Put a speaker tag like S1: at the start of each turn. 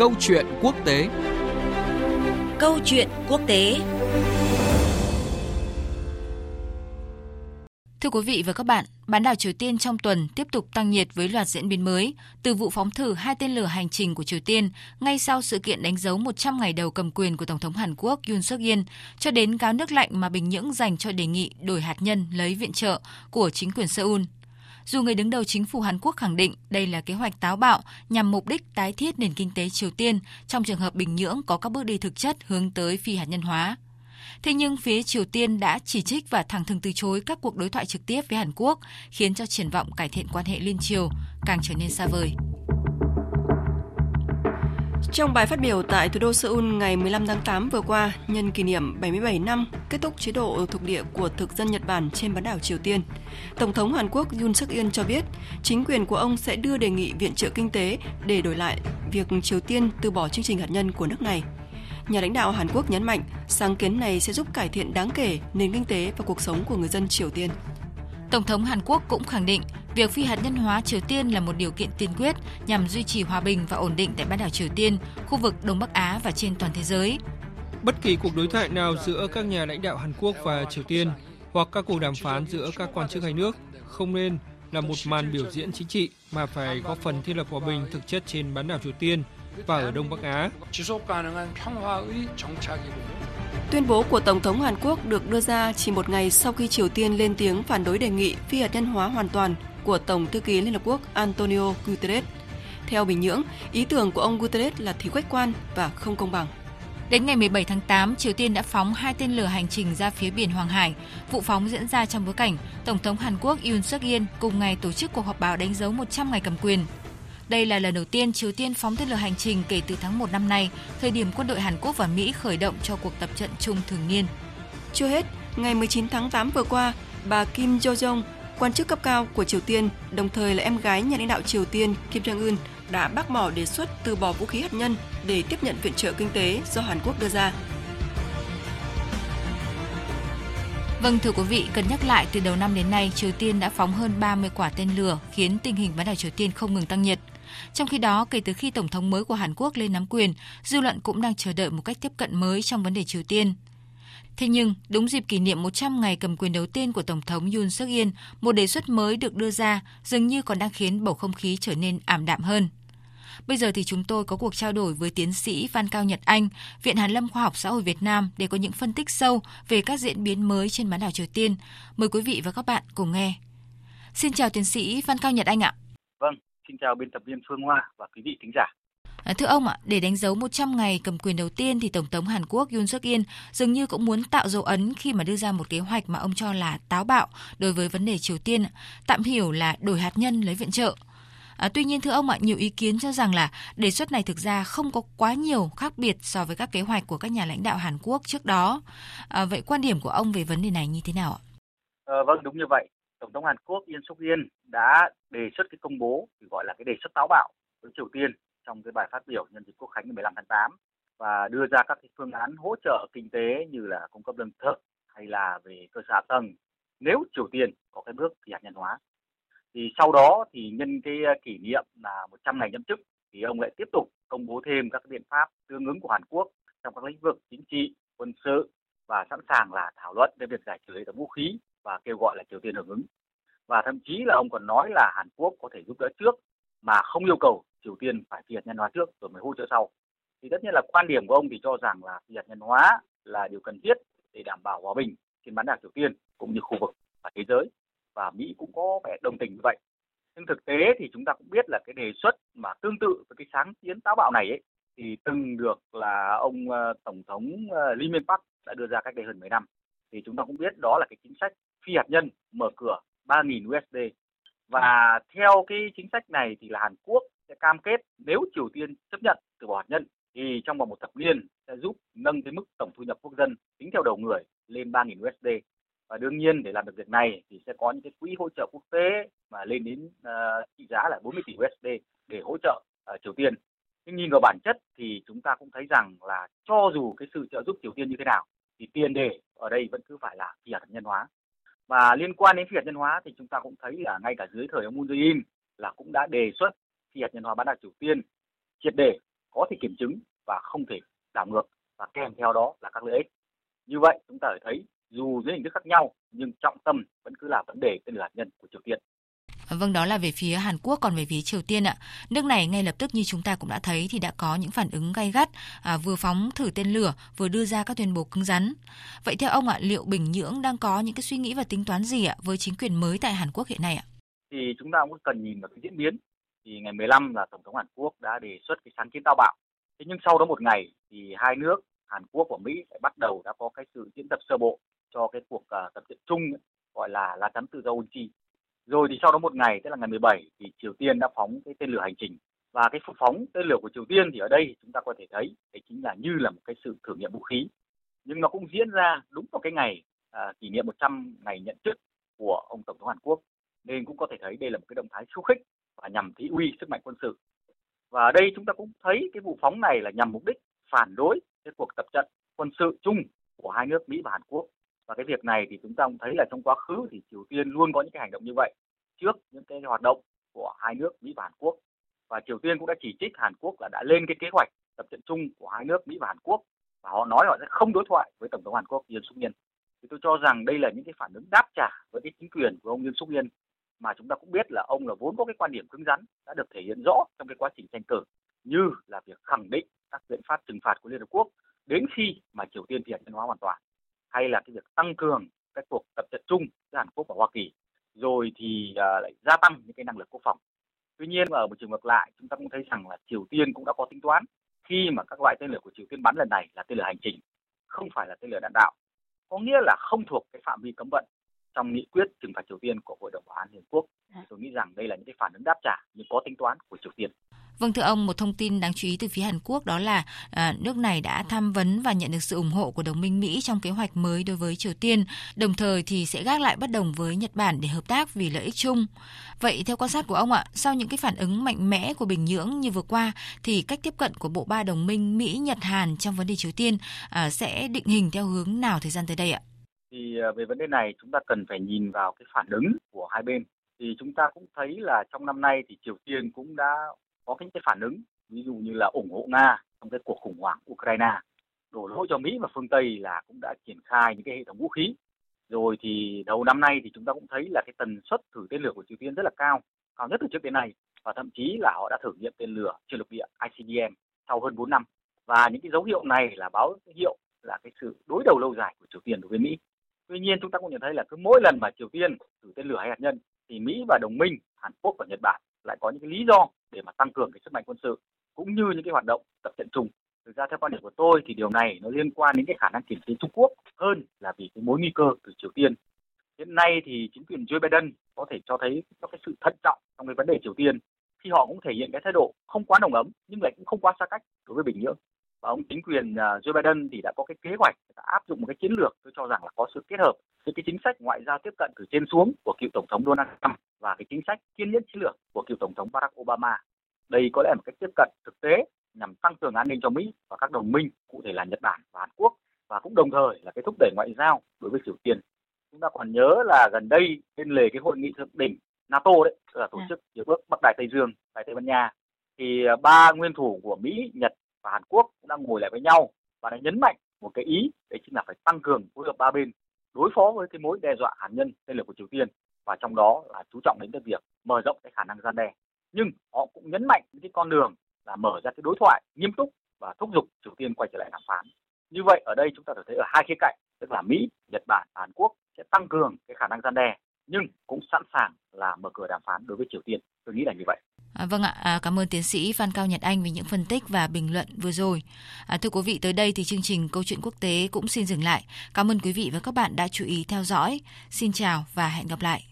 S1: Câu chuyện quốc tế.
S2: Câu chuyện quốc tế. Thưa quý vị và các bạn, bán đảo Triều Tiên trong tuần tiếp tục tăng nhiệt với loạt diễn biến mới, từ vụ phóng thử hai tên lửa hành trình của Triều Tiên ngay sau sự kiện đánh dấu 100 ngày đầu cầm quyền của Tổng thống Hàn Quốc Yoon suk yeol cho đến cáo nước lạnh mà Bình Nhưỡng dành cho đề nghị đổi hạt nhân lấy viện trợ của chính quyền Seoul. Dù người đứng đầu chính phủ Hàn Quốc khẳng định đây là kế hoạch táo bạo nhằm mục đích tái thiết nền kinh tế Triều Tiên trong trường hợp Bình Nhưỡng có các bước đi thực chất hướng tới phi hạt nhân hóa. Thế nhưng phía Triều Tiên đã chỉ trích và thẳng thừng từ chối các cuộc đối thoại trực tiếp với Hàn Quốc, khiến cho triển vọng cải thiện quan hệ liên triều càng trở nên xa vời.
S3: Trong bài phát biểu tại thủ đô Seoul ngày 15 tháng 8 vừa qua, nhân kỷ niệm 77 năm kết thúc chế độ thuộc địa của thực dân Nhật Bản trên bán đảo Triều Tiên, Tổng thống Hàn Quốc Yoon suk yeol cho biết chính quyền của ông sẽ đưa đề nghị viện trợ kinh tế để đổi lại việc Triều Tiên từ bỏ chương trình hạt nhân của nước này. Nhà lãnh đạo Hàn Quốc nhấn mạnh sáng kiến này sẽ giúp cải thiện đáng kể nền kinh tế và cuộc sống của người dân Triều Tiên.
S2: Tổng thống Hàn Quốc cũng khẳng định việc phi hạt nhân hóa Triều Tiên là một điều kiện tiên quyết nhằm duy trì hòa bình và ổn định tại bán đảo Triều Tiên, khu vực Đông Bắc Á và trên toàn thế giới.
S4: Bất kỳ cuộc đối thoại nào giữa các nhà lãnh đạo Hàn Quốc và Triều Tiên hoặc các cuộc đàm phán giữa các quan chức hai nước không nên là một màn biểu diễn chính trị mà phải góp phần thiết lập hòa bình thực chất trên bán đảo Triều Tiên và ở Đông Bắc Á.
S3: Tuyên bố của Tổng thống Hàn Quốc được đưa ra chỉ một ngày sau khi Triều Tiên lên tiếng phản đối đề nghị phi hạt nhân hóa hoàn toàn của Tổng thư ký Liên Hợp Quốc Antonio Guterres. Theo Bình Nhưỡng, ý tưởng của ông Guterres là thiếu khách quan và không công bằng.
S2: Đến ngày 17 tháng 8, Triều Tiên đã phóng hai tên lửa hành trình ra phía biển Hoàng Hải. Vụ phóng diễn ra trong bối cảnh Tổng thống Hàn Quốc Yoon suk yeol cùng ngày tổ chức cuộc họp báo đánh dấu 100 ngày cầm quyền. Đây là lần đầu tiên Triều Tiên phóng tên lửa hành trình kể từ tháng 1 năm nay, thời điểm quân đội Hàn Quốc và Mỹ khởi động cho cuộc tập trận chung thường niên.
S3: Chưa hết, ngày 19 tháng 8 vừa qua, bà Kim Jo-jong, quan chức cấp cao của Triều Tiên, đồng thời là em gái nhà lãnh đạo Triều Tiên Kim Jong-un, đã bác bỏ đề xuất từ bỏ vũ khí hạt nhân để tiếp nhận viện trợ kinh tế do Hàn Quốc đưa ra.
S2: Vâng thưa quý vị, cần nhắc lại từ đầu năm đến nay, Triều Tiên đã phóng hơn 30 quả tên lửa khiến tình hình bán đảo Triều Tiên không ngừng tăng nhiệt. Trong khi đó, kể từ khi Tổng thống mới của Hàn Quốc lên nắm quyền, dư luận cũng đang chờ đợi một cách tiếp cận mới trong vấn đề Triều Tiên. Thế nhưng, đúng dịp kỷ niệm 100 ngày cầm quyền đầu tiên của Tổng thống Yoon suk yeol một đề xuất mới được đưa ra dường như còn đang khiến bầu không khí trở nên ảm đạm hơn. Bây giờ thì chúng tôi có cuộc trao đổi với tiến sĩ Văn Cao Nhật Anh, Viện Hàn Lâm Khoa học Xã hội Việt Nam để có những phân tích sâu về các diễn biến mới trên bán đảo Triều Tiên. Mời quý vị và các bạn cùng nghe. Xin chào tiến sĩ Văn Cao Nhật Anh ạ.
S5: Vâng, xin chào biên tập viên Phương Hoa và quý vị thính giả.
S2: À, thưa ông ạ, để đánh dấu 100 ngày cầm quyền đầu tiên thì Tổng thống Hàn Quốc Yoon suk yeol dường như cũng muốn tạo dấu ấn khi mà đưa ra một kế hoạch mà ông cho là táo bạo đối với vấn đề Triều Tiên, tạm hiểu là đổi hạt nhân lấy viện trợ. À, tuy nhiên thưa ông ạ, nhiều ý kiến cho rằng là đề xuất này thực ra không có quá nhiều khác biệt so với các kế hoạch của các nhà lãnh đạo Hàn Quốc trước đó. À, vậy quan điểm của ông về vấn đề này như thế nào ạ?
S5: À, vâng, đúng như vậy. Tổng thống Hàn Quốc Yoon suk yeol đã đề xuất cái công bố gọi là cái đề xuất táo bạo với Triều Tiên trong cái bài phát biểu nhân dịp quốc khánh ngày 15 tháng 8 và đưa ra các cái phương án hỗ trợ kinh tế như là cung cấp lương thực hay là về cơ sở hạ tầng nếu Triều Tiên có cái bước phi hạt nhân hóa. Thì sau đó thì nhân cái ờ, kỷ niệm là 100 ngày nhậm chức thì ông lại tiếp tục công bố thêm các biện pháp tương ứng của Hàn Quốc trong các lĩnh vực chính trị, quân sự và sẵn sàng là thảo luận về việc giải trừ hệ thống vũ khí và kêu gọi là Triều Tiên hưởng ứng. Và thậm chí là ông còn nói là Hàn Quốc có thể giúp đỡ trước mà không yêu cầu Triều Tiên phải phi hạt nhân hóa trước rồi mới hỗ trợ sau. Thì tất nhiên là quan điểm của ông thì cho rằng là phi hạt nhân hóa là điều cần thiết để đảm bảo hòa bình trên bán đảo Triều Tiên cũng như khu vực và thế giới và Mỹ cũng có vẻ đồng tình như vậy. Nhưng thực tế thì chúng ta cũng biết là cái đề xuất mà tương tự với cái sáng kiến táo bạo này ấy, thì từng được là ông ờ, tổng thống ờ, Lee Myung Park đã đưa ra cách đây hơn 10 năm. Thì chúng ta cũng biết đó là cái chính sách phi hạt nhân mở cửa 3.000 USD và theo cái chính sách này thì là Hàn Quốc sẽ cam kết nếu Triều Tiên chấp nhận từ bỏ hạt nhân thì trong vòng một thập niên sẽ giúp nâng cái mức tổng thu nhập quốc dân tính theo đầu người lên 3.000 USD. Và đương nhiên để làm được việc này thì sẽ có những cái quỹ hỗ trợ quốc tế mà lên đến uh, trị giá là 40 tỷ USD để hỗ trợ uh, Triều Tiên. Nhưng nhìn vào bản chất thì chúng ta cũng thấy rằng là cho dù cái sự trợ giúp Triều Tiên như thế nào thì tiền đề ở đây vẫn cứ phải là phi hạt nhân hóa. Và liên quan đến phi hạt nhân hóa thì chúng ta cũng thấy là ngay cả dưới thời ông Moon Jae-in là cũng đã đề xuất phi hạt nhân hóa bán đảo Triều Tiên triệt để có thể kiểm chứng và không thể đảo ngược và kèm theo đó là các lợi ích. Như vậy chúng ta thấy dù dưới hình thức khác nhau nhưng trọng tâm vẫn cứ là vấn đề tên lửa hạt nhân của Triều Tiên.
S2: Vâng, đó là về phía Hàn Quốc, còn về phía Triều Tiên ạ. Nước này ngay lập tức như chúng ta cũng đã thấy thì đã có những phản ứng gay gắt, à, vừa phóng thử tên lửa, vừa đưa ra các tuyên bố cứng rắn. Vậy theo ông ạ, liệu Bình Nhưỡng đang có những cái suy nghĩ và tính toán gì ạ với chính quyền mới tại Hàn Quốc hiện nay ạ?
S5: Thì chúng ta cũng cần nhìn vào cái diễn biến. Thì ngày 15 là Tổng thống Hàn Quốc đã đề xuất cái sáng kiến tao bạo. Thế nhưng sau đó một ngày thì hai nước Hàn Quốc và Mỹ lại bắt đầu đã có cái sự diễn tập sơ bộ cho cái cuộc uh, tập trận chung gọi là lá chắn tự do Unchi rồi thì sau đó một ngày, tức là ngày 17 thì Triều Tiên đã phóng cái tên lửa hành trình và cái phóng tên lửa của Triều Tiên thì ở đây chúng ta có thể thấy đấy chính là như là một cái sự thử nghiệm vũ khí. Nhưng nó cũng diễn ra đúng vào cái ngày uh, kỷ niệm 100 ngày nhận chức của ông Tổng thống Hàn Quốc. Nên cũng có thể thấy đây là một cái động thái khiêu khích và nhằm thị uy sức mạnh quân sự. Và ở đây chúng ta cũng thấy cái vụ phóng này là nhằm mục đích phản đối cái cuộc tập trận quân sự chung của hai nước Mỹ và Hàn Quốc. Và cái việc này thì chúng ta cũng thấy là trong quá khứ thì Triều Tiên luôn có những cái hành động như vậy trước những cái hoạt động của hai nước Mỹ và Hàn Quốc. Và Triều Tiên cũng đã chỉ trích Hàn Quốc là đã lên cái kế hoạch tập trận chung của hai nước Mỹ và Hàn Quốc và họ nói họ sẽ không đối thoại với tổng thống Hàn Quốc Yoon suk yeol thì tôi cho rằng đây là những cái phản ứng đáp trả với cái chính quyền của ông Yoon suk yeol mà chúng ta cũng biết là ông là vốn có cái quan điểm cứng rắn đã được thể hiện rõ trong cái quá trình tranh cử như là việc khẳng định các biện pháp trừng phạt của Liên Hợp Quốc đến khi mà Triều Tiên phi nhân hóa hoàn toàn hay là cái việc tăng cường các cuộc tập trận chung giữa Hàn Quốc và Hoa Kỳ rồi thì uh, lại gia tăng những cái năng lực quốc phòng. Tuy nhiên ở một trường ngược lại chúng ta cũng thấy rằng là Triều Tiên cũng đã có tính toán khi mà các loại tên lửa của Triều Tiên bắn lần này là tên lửa hành trình không phải là tên lửa đạn đạo có nghĩa là không thuộc cái phạm vi cấm vận trong nghị quyết trừng phạt Triều Tiên của Hội đồng Bảo an Liên Quốc. Dạ. Tôi nghĩ rằng đây là những cái phản ứng đáp trả nhưng có tính toán của Triều Tiên.
S2: Vâng thưa ông, một thông tin đáng chú ý từ phía Hàn Quốc đó là à, nước này đã tham vấn và nhận được sự ủng hộ của đồng minh Mỹ trong kế hoạch mới đối với Triều Tiên, đồng thời thì sẽ gác lại bất đồng với Nhật Bản để hợp tác vì lợi ích chung. Vậy theo quan sát của ông ạ, sau những cái phản ứng mạnh mẽ của Bình Nhưỡng như vừa qua thì cách tiếp cận của bộ ba đồng minh Mỹ, Nhật, Hàn trong vấn đề Triều Tiên à, sẽ định hình theo hướng nào thời gian tới đây ạ?
S5: Thì à, về vấn đề này chúng ta cần phải nhìn vào cái phản ứng của hai bên. Thì chúng ta cũng thấy là trong năm nay thì Triều Tiên cũng đã có những cái phản ứng, ví dụ như là ủng hộ nga trong cái cuộc khủng hoảng ukraine. Đổ lỗi cho mỹ và phương tây là cũng đã triển khai những cái hệ thống vũ khí. Rồi thì đầu năm nay thì chúng ta cũng thấy là cái tần suất thử tên lửa của triều tiên rất là cao cao nhất từ trước đến nay. Và thậm chí là họ đã thử nghiệm tên lửa trên lục địa ICBM sau hơn 4 năm. Và những cái dấu hiệu này là báo hiệu là cái sự đối đầu lâu dài của Triều Tiên đối với Mỹ. Tuy nhiên chúng ta cũng nhận thấy là cứ mỗi lần mà Triều Tiên thử tên lửa hay hạt nhân thì Mỹ và đồng minh, Hàn Quốc và Nhật Bản lại có những cái lý do để mà tăng cường cái sức mạnh quân sự cũng như những cái hoạt động tập trận chung. Thực ra theo quan điểm của tôi thì điều này nó liên quan đến cái khả năng kiểm chế Trung Quốc hơn là vì cái mối nguy cơ từ Triều Tiên. Hiện nay thì chính quyền Joe Biden có thể cho thấy có cái sự thận trọng trong cái vấn đề Triều Tiên khi họ cũng thể hiện cái thái độ không quá nồng ấm nhưng lại cũng không quá xa cách đối với Bình Nhưỡng. Và ông chính quyền à, Joe Biden thì đã có cái kế hoạch áp dụng một cái chiến lược tôi cho rằng là có sự kết hợp giữa cái chính sách ngoại giao tiếp cận từ trên xuống của cựu tổng thống Donald Trump và cái chính sách kiên nhẫn chiến lược của cựu tổng thống Barack Obama. Đây có lẽ là một cách tiếp cận thực tế nhằm tăng cường an ninh cho Mỹ và các đồng minh, cụ thể là Nhật Bản và Hàn Quốc và cũng đồng thời là cái thúc đẩy ngoại giao đối với Triều Tiên. Chúng ta còn nhớ là gần đây bên lề cái hội nghị thượng đỉnh NATO đấy, là tổ dạ. chức hiệp ước Bắc Đại Tây Dương tại Tây Ban Nha thì à, ba nguyên thủ của Mỹ, Nhật và Hàn Quốc cũng đang ngồi lại với nhau và đã nhấn mạnh một cái ý đấy chính là phải tăng cường phối hợp ba bên đối phó với cái mối đe dọa hạt nhân tên lửa của Triều Tiên. Và trong đó là chú trọng đến cái việc mở rộng cái khả năng gian đe. Nhưng họ cũng nhấn mạnh những cái con đường là mở ra cái đối thoại nghiêm túc và thúc giục Triều Tiên quay trở lại đàm phán. Như vậy ở đây chúng ta có thấy ở hai khía cạnh tức là Mỹ, Nhật Bản, Hàn Quốc sẽ tăng cường cái khả năng gian đe nhưng cũng sẵn sàng là mở cửa đàm phán đối với Triều Tiên. Tôi nghĩ là như vậy.
S2: À, vâng ạ, à, cảm ơn tiến sĩ Phan Cao Nhật Anh vì những phân tích và bình luận vừa rồi. À, thưa quý vị, tới đây thì chương trình Câu chuyện quốc tế cũng xin dừng lại. Cảm ơn quý vị và các bạn đã chú ý theo dõi. Xin chào và hẹn gặp lại.